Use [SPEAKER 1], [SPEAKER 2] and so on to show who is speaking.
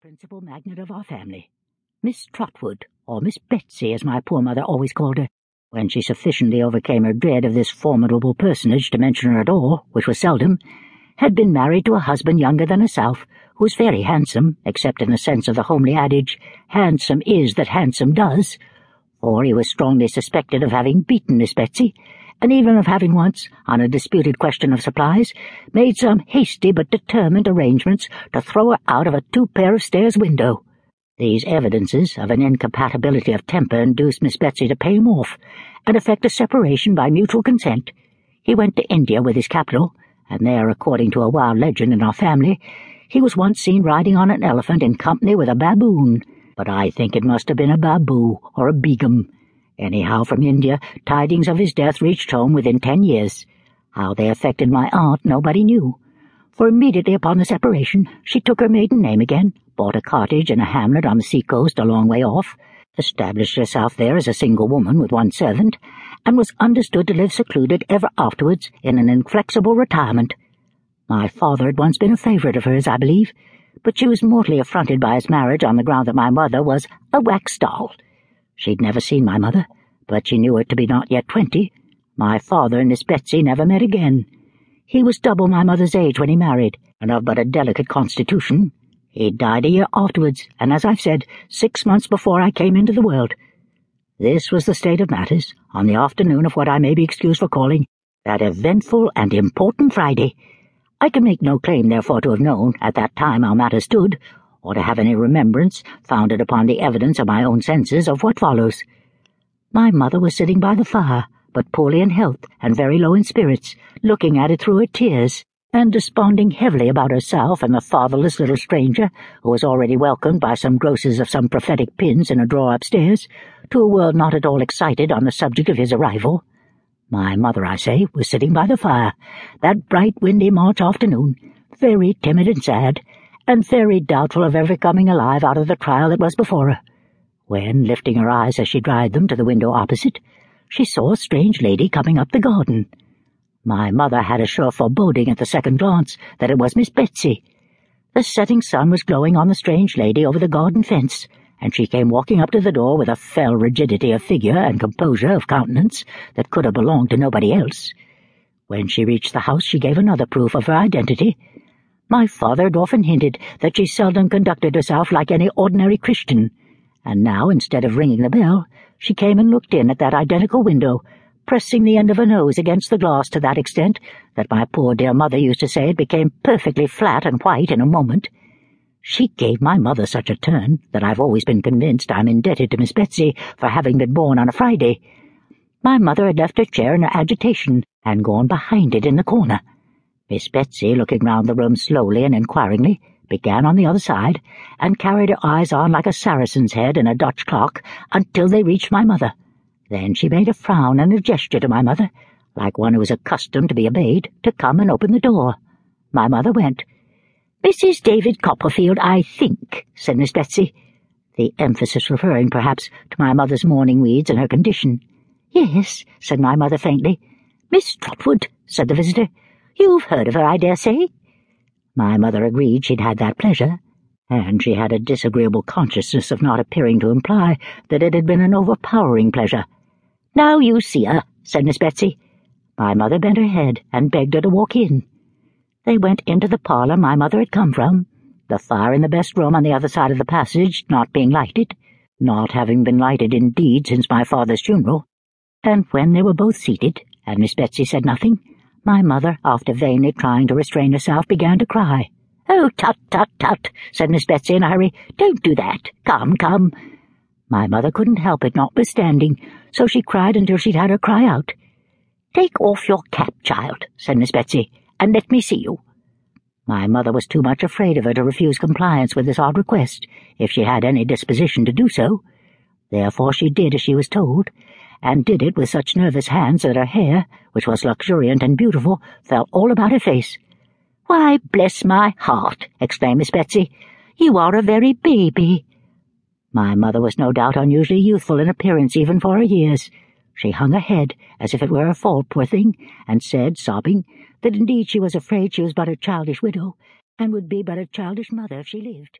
[SPEAKER 1] principal magnate of our family, Miss Trotwood, or Miss Betsy, as my poor mother always called her, when she sufficiently overcame her dread of this formidable personage to mention her at all, which was seldom, had been married to a husband younger than herself, who was very handsome, except in the sense of the homely adage, handsome is that handsome does, for he was strongly suspected of having beaten Miss Betsy, and even of having once, on a disputed question of supplies, made some hasty but determined arrangements to throw her out of a two-pair of stairs window. These evidences of an incompatibility of temper induced Miss Betsy to pay him off, and effect a separation by mutual consent. He went to India with his capital, and there, according to a wild legend in our family, he was once seen riding on an elephant in company with a baboon, but I think it must have been a baboo or a begum. Anyhow, from India, tidings of his death reached home within ten years. How they affected my aunt nobody knew, for immediately upon the separation she took her maiden name again, bought a cottage in a hamlet on the sea-coast a long way off, established herself there as a single woman with one servant, and was understood to live secluded ever afterwards in an inflexible retirement. My father had once been a favourite of hers, I believe, but she was mortally affronted by his marriage on the ground that my mother was a wax doll. She'd never seen my mother, but she knew her to be not yet twenty. My father and Miss Betsy never met again. He was double my mother's age when he married, and of but a delicate constitution. He died a year afterwards, and as I've said, six months before I came into the world. This was the state of matters on the afternoon of what I may be excused for calling that eventful and important Friday. I can make no claim, therefore, to have known at that time how matters stood, or to have any remembrance, founded upon the evidence of my own senses, of what follows. My mother was sitting by the fire, but poorly in health and very low in spirits, looking at it through her tears, and desponding heavily about herself and the fatherless little stranger, who was already welcomed by some grocers of some prophetic pins in a drawer upstairs, to a world not at all excited on the subject of his arrival. My mother, I say, was sitting by the fire, that bright windy March afternoon, very timid and sad, and very doubtful of ever coming alive out of the trial that was before her, when, lifting her eyes as she dried them to the window opposite, she saw a strange lady coming up the garden. My mother had a sure foreboding at the second glance that it was Miss Betsy. The setting sun was glowing on the strange lady over the garden fence, and she came walking up to the door with a fell rigidity of figure and composure of countenance that could have belonged to nobody else. When she reached the house, she gave another proof of her identity. My father had often hinted that she seldom conducted herself like any ordinary Christian, and now, instead of ringing the bell, she came and looked in at that identical window, pressing the end of her nose against the glass to that extent that my poor dear mother used to say it became perfectly flat and white in a moment. She gave my mother such a turn that I've always been convinced I'm indebted to Miss Betsy for having been born on a Friday. My mother had left her chair in her agitation and gone behind it in the corner. Miss Betsy, looking round the room slowly and inquiringly, began on the other side, and carried her eyes on like a Saracen's head in a Dutch clock until they reached my mother. Then she made a frown and a gesture to my mother, like one who was accustomed to be obeyed, to come and open the door. My mother went. Mrs. David Copperfield, I think, said Miss Betsy, the emphasis referring, perhaps, to my mother's morning weeds and her condition. Yes, said my mother faintly. Miss Trotwood, said the visitor. You've heard of her, I dare say. My mother agreed she'd had that pleasure, and she had a disagreeable consciousness of not appearing to imply that it had been an overpowering pleasure. Now you see her, said Miss Betsy. My mother bent her head and begged her to walk in. They went into the parlour my mother had come from, the fire in the best room on the other side of the passage not being lighted, not having been lighted indeed since my father's funeral, and when they were both seated, and Miss Betsy said nothing, my mother, after vainly trying to restrain herself, began to cry. Oh, tut, tut, tut, said Miss Betsy in a hurry. Don't do that. Come, come. My mother couldn't help it, notwithstanding, so she cried until she'd had her cry out. Take off your cap, child, said Miss Betsy and let me see you. My mother was too much afraid of her to refuse compliance with this odd request, if she had any disposition to do so. Therefore she did as she was told, and did it with such nervous hands that her hair, which was luxuriant and beautiful, fell all about her face. Why, bless my heart, exclaimed Miss Betsy, you are a very baby. My mother was no doubt unusually youthful in appearance even for her years. She hung her head, as if it were her fault, poor thing, and said, sobbing, that indeed she was afraid she was but a childish widow, and would be but a childish mother if she lived.